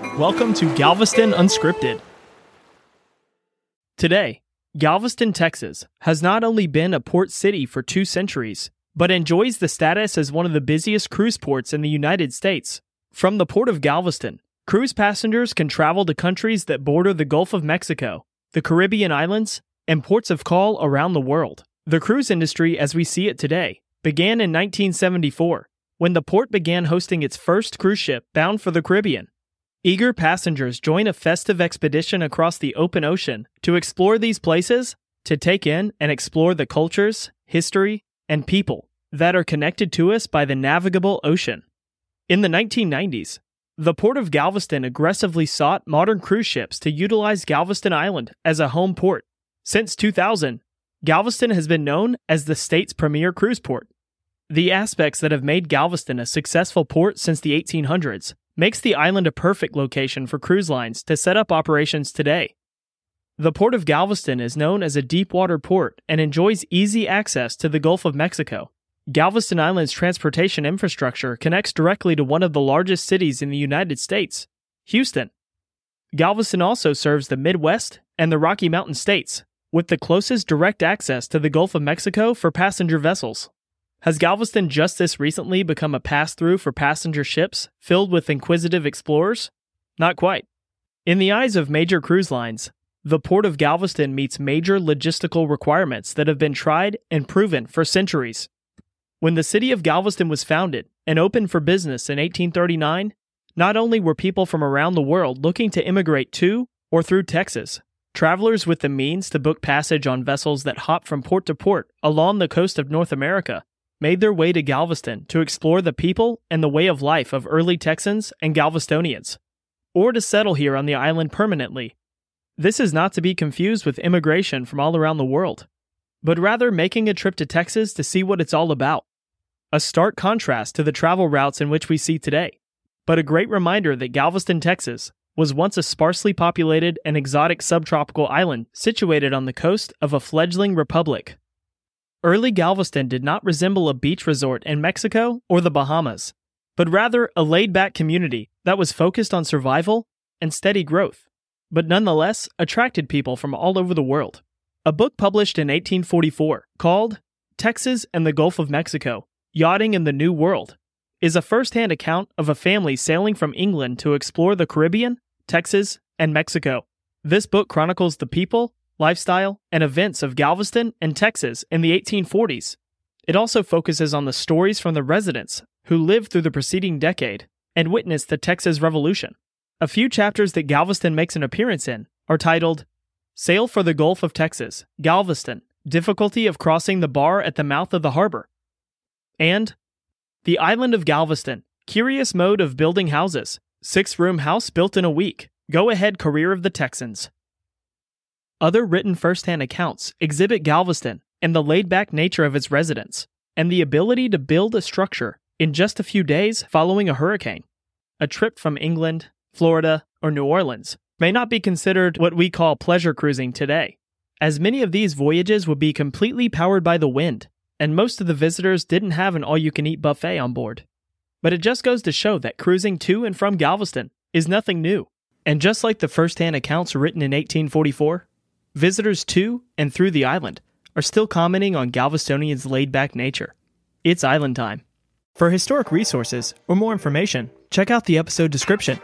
Welcome to Galveston Unscripted. Today, Galveston, Texas has not only been a port city for two centuries, but enjoys the status as one of the busiest cruise ports in the United States. From the port of Galveston, cruise passengers can travel to countries that border the Gulf of Mexico, the Caribbean islands, and ports of call around the world. The cruise industry, as we see it today, began in 1974 when the port began hosting its first cruise ship bound for the Caribbean. Eager passengers join a festive expedition across the open ocean to explore these places, to take in and explore the cultures, history, and people that are connected to us by the navigable ocean. In the 1990s, the Port of Galveston aggressively sought modern cruise ships to utilize Galveston Island as a home port. Since 2000, Galveston has been known as the state's premier cruise port. The aspects that have made Galveston a successful port since the 1800s makes the island a perfect location for cruise lines to set up operations today. The Port of Galveston is known as a deep water port and enjoys easy access to the Gulf of Mexico. Galveston Island's transportation infrastructure connects directly to one of the largest cities in the United States, Houston. Galveston also serves the Midwest and the Rocky Mountain states, with the closest direct access to the Gulf of Mexico for passenger vessels. Has Galveston just this recently become a pass through for passenger ships filled with inquisitive explorers? Not quite. In the eyes of major cruise lines, the Port of Galveston meets major logistical requirements that have been tried and proven for centuries. When the city of Galveston was founded and opened for business in 1839, not only were people from around the world looking to immigrate to or through Texas, travelers with the means to book passage on vessels that hop from port to port along the coast of North America made their way to Galveston to explore the people and the way of life of early Texans and Galvestonians, or to settle here on the island permanently. This is not to be confused with immigration from all around the world, but rather making a trip to Texas to see what it's all about. A stark contrast to the travel routes in which we see today, but a great reminder that Galveston, Texas, was once a sparsely populated and exotic subtropical island situated on the coast of a fledgling republic Early Galveston did not resemble a beach resort in Mexico or the Bahamas, but rather a laid back community that was focused on survival and steady growth, but nonetheless attracted people from all over the world. A book published in 1844 called Texas and the Gulf of Mexico Yachting in the New World is a first hand account of a family sailing from England to explore the Caribbean, Texas, and Mexico. This book chronicles the people lifestyle, and events of Galveston and Texas in the 1840s. It also focuses on the stories from the residents who lived through the preceding decade and witnessed the Texas Revolution. A few chapters that Galveston makes an appearance in are titled Sail for the Gulf of Texas, Galveston, Difficulty of Crossing the Bar at the Mouth of the Harbor, and The Island of Galveston, Curious Mode of Building Houses, Six Room House Built in a Week, Go Ahead Career of the Texans. Other written firsthand accounts exhibit Galveston and the laid back nature of its residents, and the ability to build a structure in just a few days following a hurricane. A trip from England, Florida, or New Orleans may not be considered what we call pleasure cruising today, as many of these voyages would be completely powered by the wind, and most of the visitors didn't have an all you can eat buffet on board. But it just goes to show that cruising to and from Galveston is nothing new. And just like the first hand accounts written in 1844, Visitors to and through the island are still commenting on Galvestonian's laid back nature. It's island time. For historic resources or more information, check out the episode description